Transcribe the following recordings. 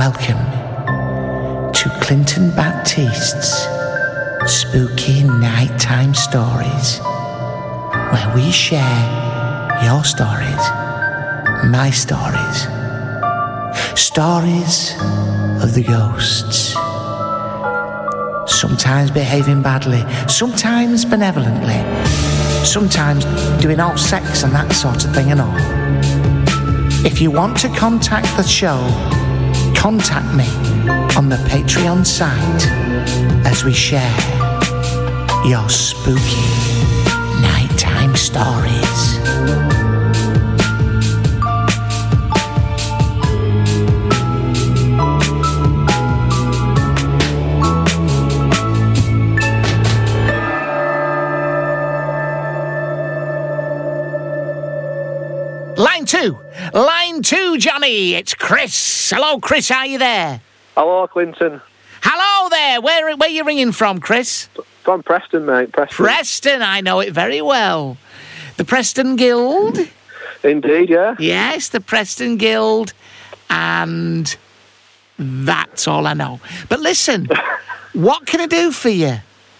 Welcome to Clinton Baptiste's Spooky Nighttime Stories, where we share your stories, my stories, stories of the ghosts. Sometimes behaving badly, sometimes benevolently, sometimes doing all sex and that sort of thing and all. If you want to contact the show, contact me on the Patreon site as we share your spooky nighttime stories. Johnny. It's Chris. Hello, Chris. How are you there? Hello, Clinton. Hello there. Where where you ringing from, Chris? From Preston, mate. Preston. Preston. I know it very well. The Preston Guild. Indeed, yeah. Yes, the Preston Guild, and that's all I know. But listen, what can I do for you?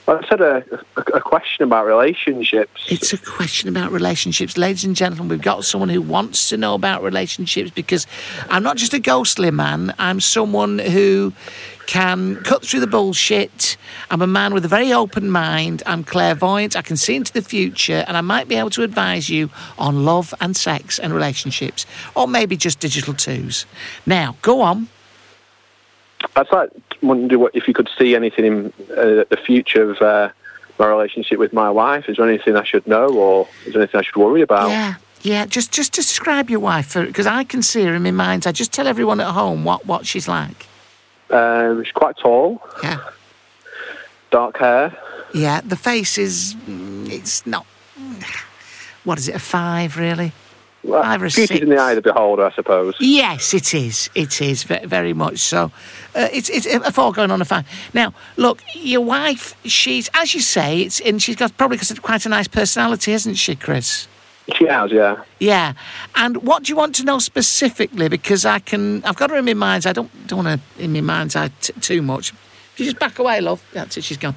I had a, a, a question about relationships. It's a question about relationships. Ladies and gentlemen, we've got someone who wants to know about relationships because I'm not just a ghostly man, I'm someone who can cut through the bullshit. I'm a man with a very open mind. I'm clairvoyant. I can see into the future and I might be able to advise you on love and sex and relationships, or maybe just digital twos. Now, go on. I'd like wonder what if you could see anything in uh, the future of uh, my relationship with my wife. Is there anything I should know, or is there anything I should worry about? Yeah, yeah. Just, just describe your wife, because I can see her in my mind. I just tell everyone at home what, what she's like. Um, she's quite tall, Yeah, dark hair. yeah. The face is, mm, it's not. What is it? A five, really? Well, Five or six. in the eye of the beholder, I suppose. Yes, it is. It is very much so. Uh, it's it's a four going on a five. Now, look, your wife. She's as you say. It's and she's got probably got quite a nice personality, isn't she, Chris? She has, yeah. Yeah. And what do you want to know specifically? Because I can. I've got her in my mind. I don't don't want to in my mind's eye t- too much. You just back away, love. That's it. She's gone.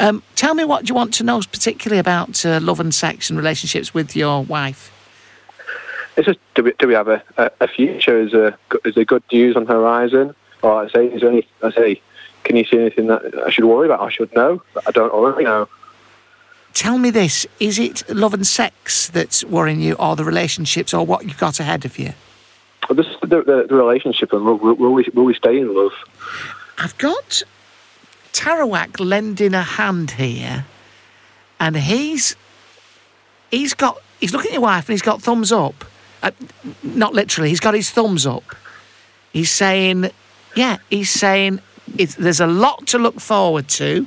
Um, tell me what you want to know particularly about uh, love and sex and relationships with your wife. It's just do we, do we have a, a, a future? Is a is there good news on the horizon? Or I say, is there any? I say, can you see anything that I should worry about? I should know. But I don't already know. Tell me this: Is it love and sex that's worrying you, or the relationships, or what you've got ahead of you? But this the, the, the relationship and love. Will, will we will we stay in love? I've got Tarawak lending a hand here, and he's he's got he's looking at your wife and he's got thumbs up, uh, not literally, he's got his thumbs up. He's saying, yeah, he's saying it's, there's a lot to look forward to.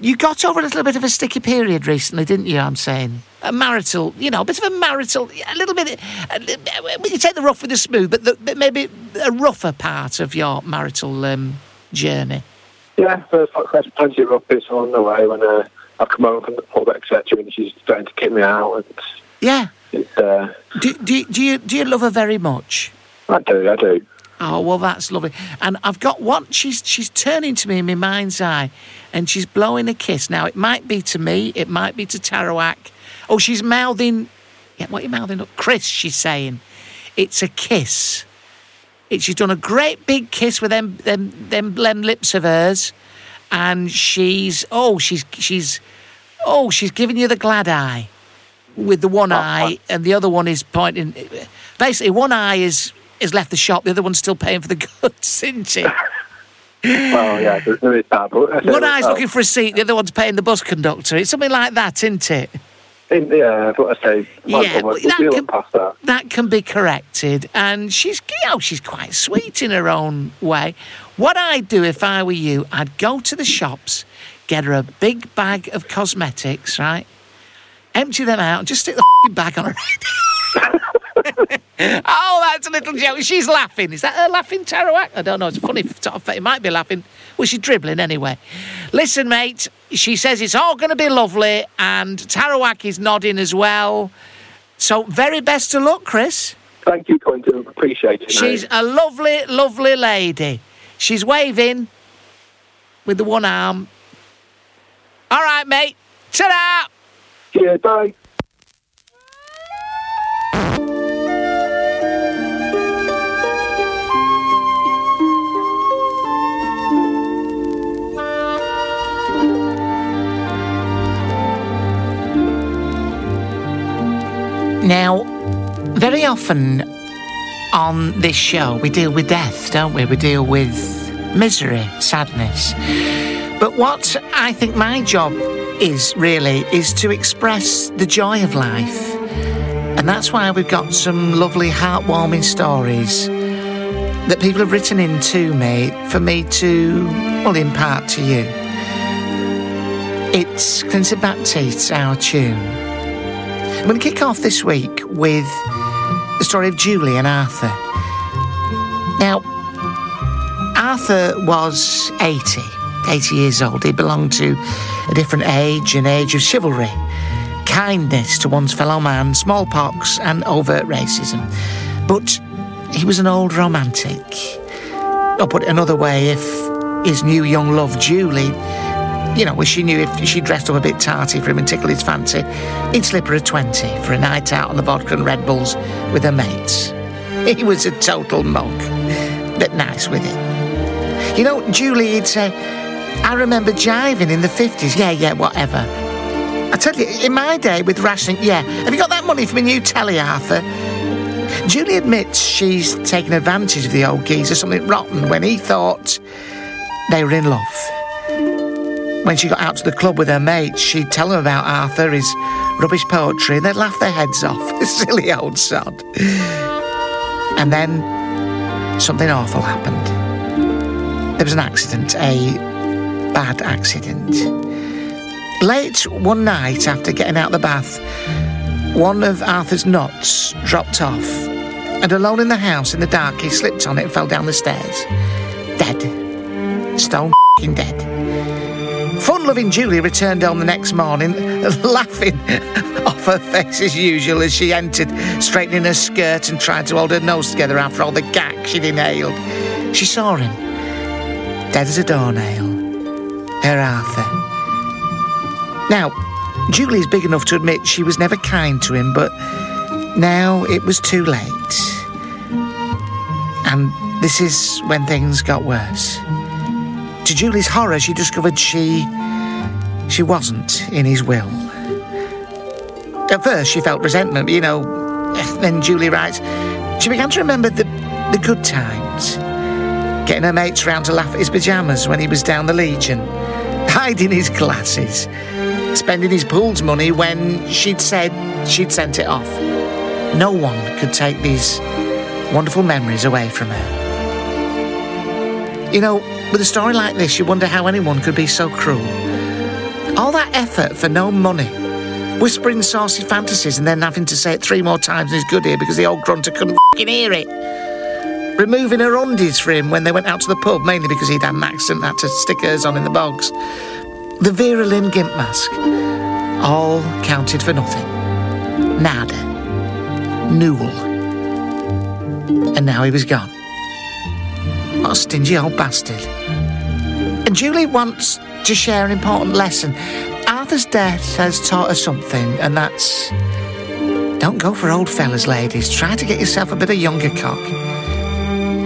You got over a little bit of a sticky period recently, didn't you? I'm saying a marital, you know, a bit of a marital, a little bit. A, you take the rough with the smooth, but, the, but maybe a rougher part of your marital um, journey. Yeah, first had plenty of rough bits along the way when uh, I've come home from the pub, etc., and she's starting to kick me out. And Yeah. It's, uh, Do, do, do you do you love her very much? I do, I do. Oh well, that's lovely. And I've got one. She's she's turning to me in my mind's eye, and she's blowing a kiss. Now it might be to me, it might be to Tarawak. Oh, she's mouthing. Yeah, what are you mouthing up, Chris? She's saying, it's a kiss. It, she's done a great big kiss with them them them, them lips of hers, and she's oh she's she's oh she's giving you the glad eye with the one oh, eye, and the other one is pointing. Basically, one eye is is left the shop, the other one's still paying for the goods, isn't it? Well, yeah, there, is that. But One eye's looking for a seat, the other one's paying the bus conductor. It's something like that, isn't it? in- yeah, I say, Yeah, we'll that can- that. That can be corrected, and she's you know she's quite sweet in her own way. What I'd do if I were you, I'd go to the shops, get her a big bag of cosmetics, right? Empty them out, and just stick the f***ing bag on her head. oh, that's a little joke. She's laughing. Is that her laughing, Tarawak? I don't know. It's a funny sort of. It might be laughing. Well, she's dribbling anyway. Listen, mate. She says it's all going to be lovely, and Tarawak is nodding as well. So, very best of luck, Chris. Thank you, Quentin. Appreciate it. She's mate. a lovely, lovely lady. She's waving with the one arm. All right, mate. Ta-da! Yeah, bye. Now, very often on this show, we deal with death, don't we? We deal with misery, sadness. But what I think my job is really is to express the joy of life. And that's why we've got some lovely, heartwarming stories that people have written in to me for me to, well, impart to you. It's Clinton Baptiste, our tune. I'm going to kick off this week with the story of Julie and Arthur. Now, Arthur was 80, 80 years old. He belonged to a different age, an age of chivalry, kindness to one's fellow man, smallpox, and overt racism. But he was an old romantic. Oh, or put it another way, if his new young love, Julie, you know, she knew if she dressed up a bit tarty for him and tickled his fancy, he'd slip her a 20 for a night out on the vodka and Red Bulls with her mates. He was a total mug, but nice with it. You know, Julie, he'd say, I remember jiving in the 50s. Yeah, yeah, whatever. I tell you, in my day with rationing, yeah, have you got that money for my new telly, Arthur? Julie admits she's taken advantage of the old geezer, something rotten, when he thought they were in love. When she got out to the club with her mates, she'd tell them about Arthur, his rubbish poetry, and they'd laugh their heads off. Silly old sod. And then something awful happened. There was an accident, a bad accident. Late one night after getting out of the bath, one of Arthur's knots dropped off, and alone in the house in the dark, he slipped on it and fell down the stairs. Dead. Stone dead. Fun loving Julie returned home the next morning, laughing off her face as usual as she entered, straightening her skirt and trying to hold her nose together after all the gack she'd inhaled. She saw him, dead as a doornail. Her Arthur. Now, Julie's big enough to admit she was never kind to him, but now it was too late. And this is when things got worse. To Julie's horror, she discovered she. she wasn't in his will. At first, she felt resentment, you know. Then Julie writes, she began to remember the, the good times. Getting her mates round to laugh at his pyjamas when he was down the Legion, hiding his glasses, spending his pool's money when she'd said she'd sent it off. No one could take these wonderful memories away from her. You know, with a story like this, you wonder how anyone could be so cruel. All that effort for no money. Whispering saucy fantasies and then having to say it three more times in his good ear because the old grunter couldn't hear it. Removing her undies for him when they went out to the pub, mainly because he'd had an accident and had to stick hers on in the bogs. The Vera Lynn gimp mask. All counted for nothing. Nada. Newell. And now he was gone. What a stingy old bastard. And Julie wants to share an important lesson. Arthur's death has taught her something, and that's don't go for old fellas, ladies. Try to get yourself a bit of younger cock.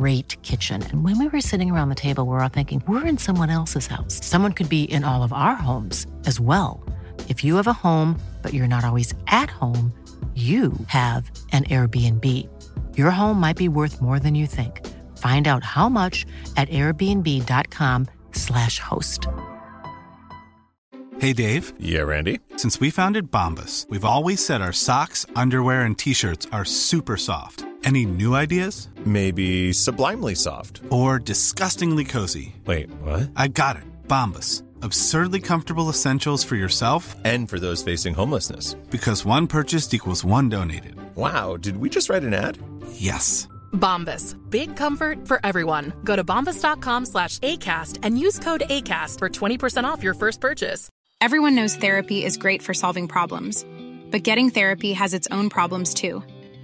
great kitchen. And when we were sitting around the table, we were all thinking, we're in someone else's house. Someone could be in all of our homes as well. If you have a home, but you're not always at home, you have an Airbnb. Your home might be worth more than you think. Find out how much at airbnb.com/slash host. Hey, Dave. Yeah, Randy. Since we founded Bombas, we've always said our socks, underwear, and t shirts are super soft. Any new ideas? Maybe sublimely soft. Or disgustingly cozy? Wait, what? I got it. Bombas. Absurdly comfortable essentials for yourself And for those facing homelessness. because one purchased equals one donated. Wow, did we just write an ad? Yes. Bombas. Big comfort for everyone. Go to bombas.com slash ACAST and use code ACAST for 20% off your first purchase. Everyone knows therapy is great for solving problems, but getting therapy has its own problems too,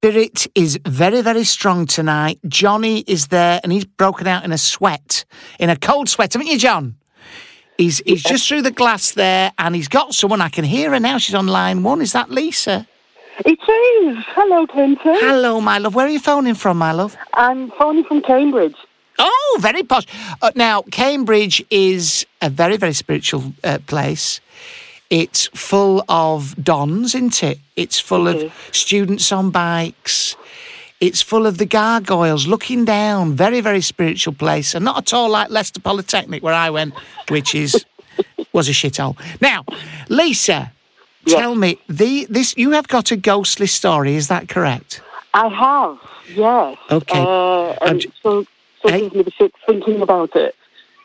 spirit is very, very strong tonight. Johnny is there and he's broken out in a sweat, in a cold sweat, haven't you, John? He's, he's just through the glass there and he's got someone. I can hear her now. She's on line one. Is that Lisa? It is. Hello, Clinton. Hello, my love. Where are you phoning from, my love? I'm phoning from Cambridge. Oh, very posh. Uh, now, Cambridge is a very, very spiritual uh, place. It's full of dons, isn't it? It's full It of students on bikes. It's full of the gargoyles looking down. Very, very spiritual place, and not at all like Leicester Polytechnic where I went, which is was a shithole. Now, Lisa, tell me the this you have got a ghostly story. Is that correct? I have, yes. Okay. Uh, I'm and j- so, so Hey. gives me the shit thinking about it.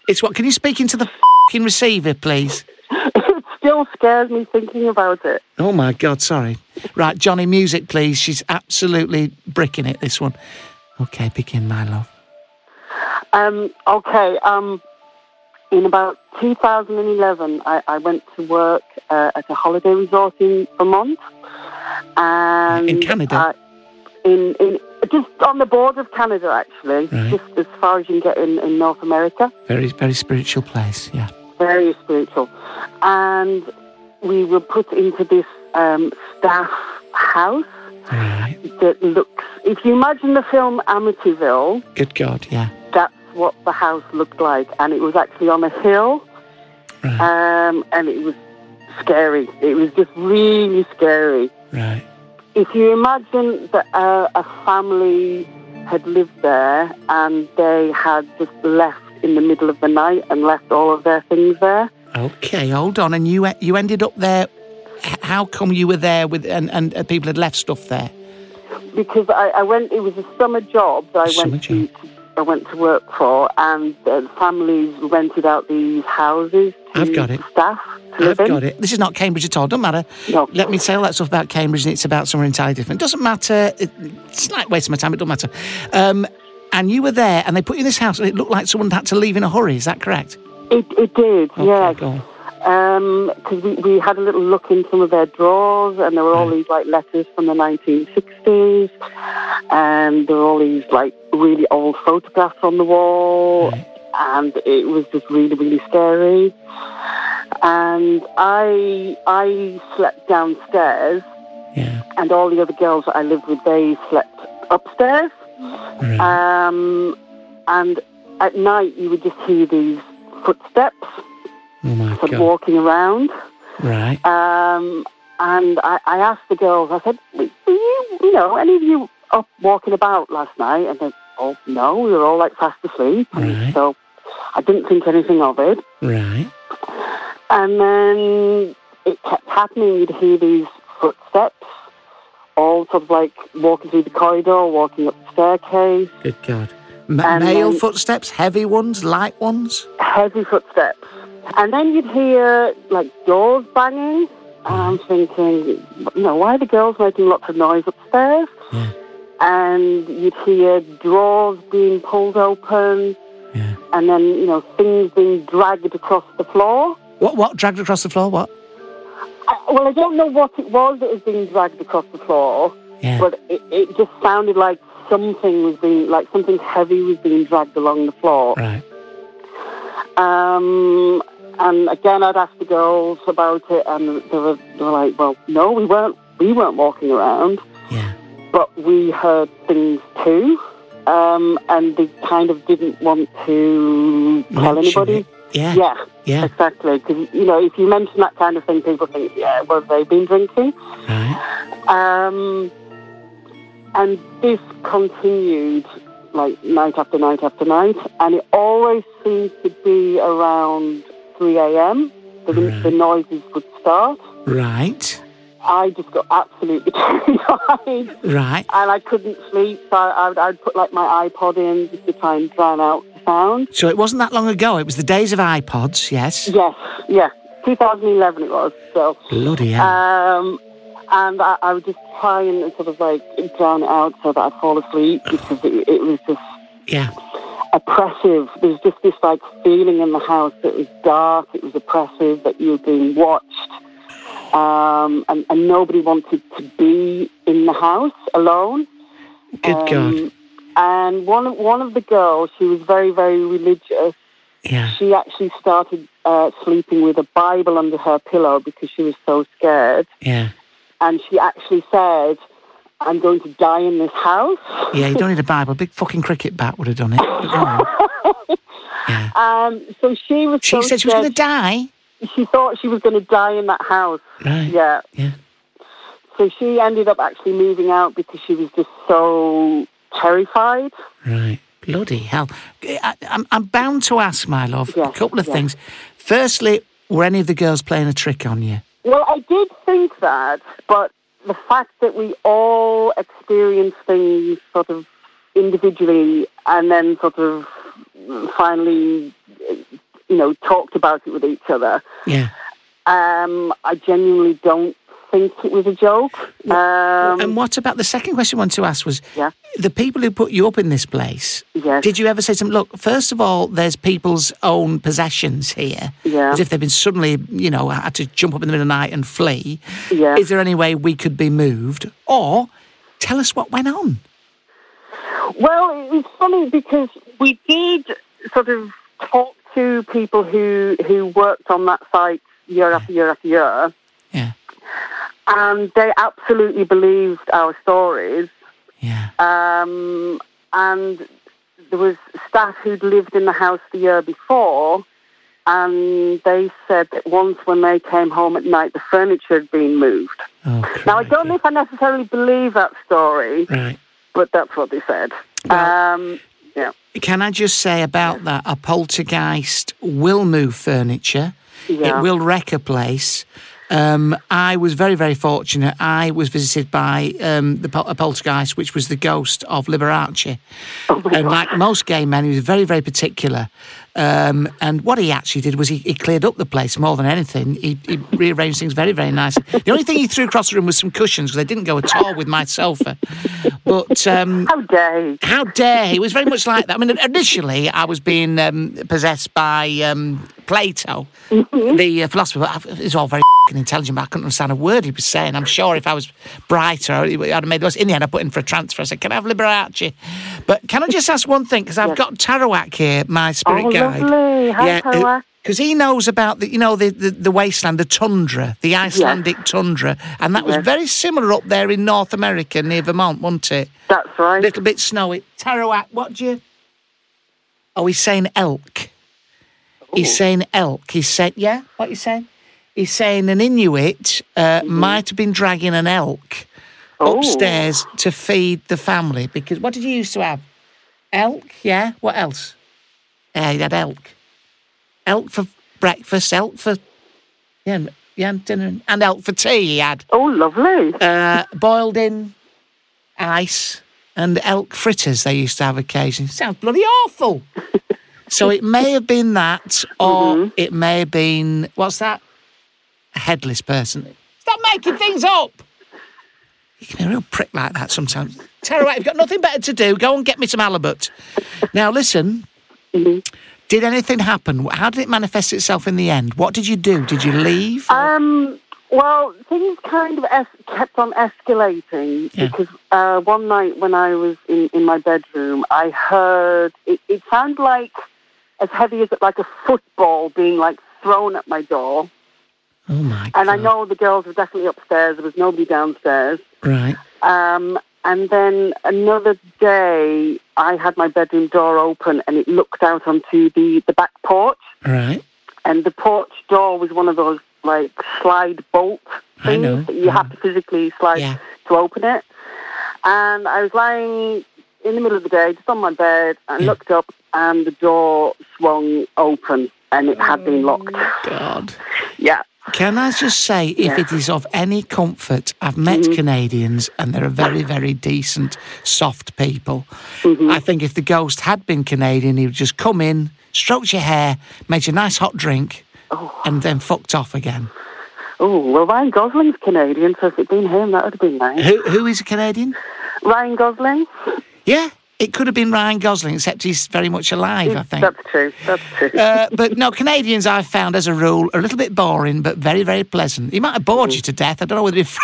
It's what? Can you speak into the receiver, please? still scares me thinking about it. Oh my God, sorry. Right, Johnny, music, please. She's absolutely bricking it, this one. Okay, begin, my love. Um, okay. Um, in about 2011, I, I went to work uh, at a holiday resort in Vermont. And In Canada? uh, in, in just on the border of Canada, actually, Right. just as far as you can get in, in North America. Very, very spiritual place, yeah. Very spiritual. And we were put into this um, staff house Right. that looks, if you imagine the film Amityville, Good God, yeah. that's what the house looked like. And it was actually on a hill, Right, um, and it was scary. It was just really scary. right. If you imagine that uh, a family had lived there and they had just left in the middle of the night and left all of their things there. Okay, hold on. And you you ended up there. How come you were there with and, and uh, people had left stuff there? because I, I went. It was a summer job that I Summer went to. I went to work for, and uh, families rented out these houses to I've got it. staff to I've live in. got it. This is not Cambridge at all. Doesn't matter. No. Let me say all that stuff about Cambridge, and it's about somewhere entirely different. Doesn't matter. It's like wasting my time. It doesn't matter. Um, and you were there, and they put you in this house, and it looked like someone had to leave in a hurry. Is that correct? It, it did, oh, yes. go on. Um, because we, we had a little look in some of their drawers, and there were all these like letters from the 1960s, and there were all these like really old photographs on the wall, and it was just really, really scary. And I I slept downstairs, yeah. and all the other girls that I lived with they slept upstairs. Um, and at night you would just hear these footsteps Oh my sort of walking around. Right. Um, and I, I asked the girls, I said, were you, you know, any of you up walking about last night? And they, oh, no, we were all like fast asleep. And So I didn't think anything of it. Right. And then it kept happening. You'd hear these footsteps, all sort of like walking through the corridor, walking up the staircase, Good God. And male then- footsteps, heavy ones, light ones. heavy footsteps. And then you'd hear like doors banging. And I'm thinking, you know, why are the girls making lots of noise upstairs? And you'd hear drawers being pulled open. And then, you know, things being dragged across the floor. What? What? Dragged across the floor? What? I, well, I don't know what it was that was being dragged across the floor, Yeah. but it, it just sounded like something was being, like something heavy was being dragged along the floor. Right. Um, and again, I'd asked the girls about it, and they were, they were like, "Well, no, we weren't. We weren't walking around, Yeah. but we heard things too." Um, and they kind of didn't want to tell anybody. it. Yeah. Yeah, Yeah. exactly. Because you know, if you mention that kind of thing, people think, "Yeah, well, they've been drinking." Um, and this continued like night after night after night, and it always seemed to be around 3 a.m. The, the noises would start. Right. I just got absolutely terrified, Right. and I couldn't sleep. So I, I'd, I'd put like my iPod in just to try and drown out So it wasn't that long ago. It was the days of iPods. Yes. Yes, yeah, 2011 it was. So Bloody hell. Um, and I, I would just try and sort of like drown it out so that I'd fall asleep because it, it was just Yeah. oppressive. There was just this like feeling in the house that was dark, it was oppressive, that you were being watched. Um, and, and nobody wanted to be in the house alone. Good Um, God. And one of, one of the girls, she was very, very religious. Yeah. She actually started uh, sleeping with a Bible under her pillow because she was so scared. Yeah. And she actually said, I'm going to die in this house. Yeah. You don't need a Bible. A big fucking cricket bat would have done it. Go. Um, so she was She so said she was going to die. She thought she was going to die in that house. Right. Yeah. Yeah. So she ended up actually moving out because she was just so terrified. Right. Bloody hell. I, I'm, I'm bound to ask, my love, a couple of yes. things. Firstly, were any of the girls playing a trick on you? Well, I did think that, but the fact that we all experience things sort of individually and then sort of finally, you know, talked about it with each other, Yeah. um, I genuinely don't think it was a joke. Um, and what about the second question I wanted to ask was Yeah. the people who put you up in this place, Yes. did you ever say to them, look, first of all, there's people's own possessions here? Yeah. As if they've been suddenly, you know, had to jump up in the middle of the night and flee. Yeah. Is there any way we could be moved? Or tell us what went on. Well, it was funny because we did sort of talk to people who who worked on that site year after year after year. And they absolutely believed our stories. Yeah. Um, and there was staff who'd lived in the house the year before, and they said that once when they came home at night, the furniture had been moved. Oh, Now, I don't know if I necessarily believe that story, Right. but that's what they said. um, yeah. Can I just say about that? A poltergeist will move furniture. Yeah. It will wreck a place. Um, I was very, very fortunate. I was visited by um, the pol- a poltergeist, which was the ghost of Liberace. and like most gay men, he was very, very particular. Um, and what he actually did was he, he cleared up the place more than anything. He, he rearranged things very, very nicely. The only thing he threw across the room was some cushions because they didn't go at all with my sofa. But um, how dare he? How dare he? It was very much like that. I mean, initially I was being um, possessed by um, Plato, the uh, philosopher. It was all very intelligent, but I couldn't understand a word he was saying. I'm sure if I was brighter, I'd have made us. In the end, I put in for a transfer. I said, "Can I have Liberace?" But can I just ask one thing? Because I've Yes. got Tarawak here, my spirit Oh, guide. lovely. Hi, Tarawak. Because he knows about the, you know, the, the, the wasteland, the tundra, the Icelandic tundra, and that was very similar up there in North America near Vermont, wasn't it? That's right. A little bit snowy. Tarawak, what do you? Oh, he's saying elk. He's saying elk. He's saying, yeah, what you saying? He's saying an Inuit uh, might have been dragging an elk Oh. upstairs to feed the family because what did you used to have? Elk, yeah. What else? Yeah, he had elk. Elk for breakfast, elk for yeah, yeah, dinner, and elk for tea. He had. Oh, lovely. Uh, boiled in ice and elk fritters they used to have occasionally. Sounds bloody awful. so it may have been that, or it may have been what's that? A headless person. Stop making things up. You can be a real prick like that sometimes. Tara, you've got nothing better to do. Go and get me some halibut. Now listen. Did anything happen? How did it manifest itself in the end? What did you do? Did you leave? Um, well, things kind of es- kept on escalating Yeah. because uh, one night when I was in, in my bedroom, I heard it, it sounded like as heavy as like a football being like thrown at my door. Oh my And I know the girls were definitely upstairs. There was nobody downstairs. Right. Um, and then another day, I had my bedroom door open and it looked out onto the, the back porch. Right. And the porch door was one of those like slide bolt I things know. that you have to physically slide Yeah. to open it. And I was lying in the middle of the day, just on my bed, and looked up, and the door swung open, and it had been locked. God. Yeah. Can I just say, if Yeah. it is of any comfort, I've met Mm-hmm. Canadians and they're a very, very decent, soft people. Mm-hmm. I think if the ghost had been Canadian, he would just come in, stroked your hair, made you a nice hot drink, and then fucked off again. Oh, well, Ryan Gosling's Canadian, so if it'd been him, that would have been nice. Who, who is a Canadian? Ryan Gosling? Yeah, it could have been Ryan Gosling, except he's very much alive, I think. That's true. That's true. Uh, but no, Canadians I've found as a rule are a little bit boring, but very, very pleasant. He might have bored you to death. I don't know whether he'd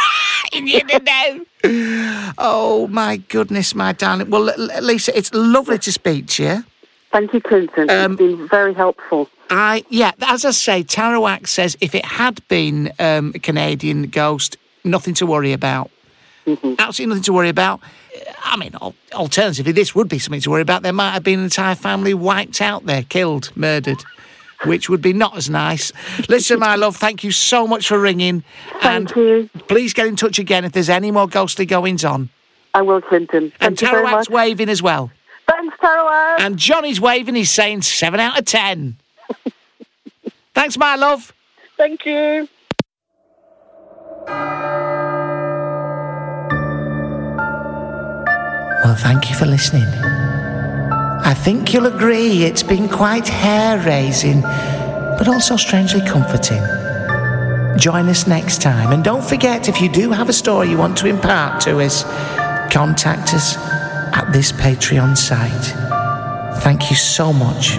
frighten you to death. Oh my goodness, my darling. Well, Lisa, it's lovely to speak to you. Thank you, Clinton. Um, it's been very helpful. I yeah, as I say, Tarawak says if it had been um, a Canadian ghost, nothing to worry about. Absolutely nothing to worry about. I mean, alternatively, this would be something to worry about. There might have been an entire family wiped out there, killed, murdered, which would be not as nice. Listen, my love, thank you so much for ringing. Thank and you. Please get in touch again if there's any more ghostly goings on. I will, Clinton. And Thank you very Tarawak's waving as well. Thanks, Tarawak. And Johnny's waving, he's saying 7 out of 10. Thanks, my love. Thank you. Well, thank you for listening. I think you'll agree it's been quite hair raising, but also strangely comforting. Join us next time, and don't forget if you do have a story you want to impart to us, contact us at this Patreon site. Thank you so much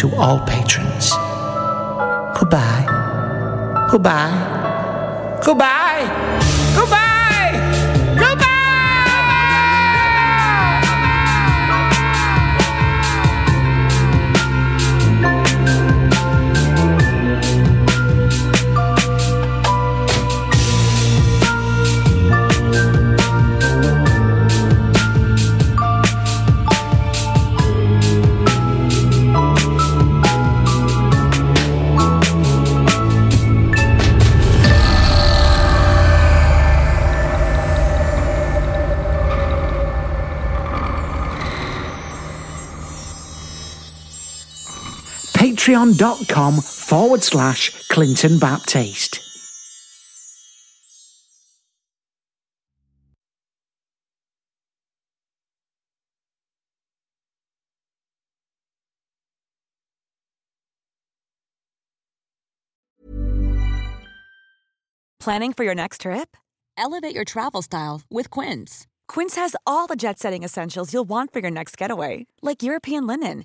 to all patrons. Goodbye. Goodbye. Goodbye. Goodbye. patreon.com forward slash Clinton Baptiste. Planning for your next trip? Elevate your travel style with Quince. Quince has all the jet setting essentials you'll want for your next getaway, like European linen,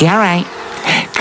Yeah, right.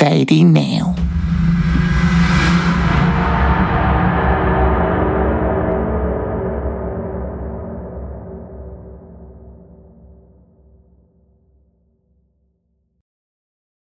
Fading now.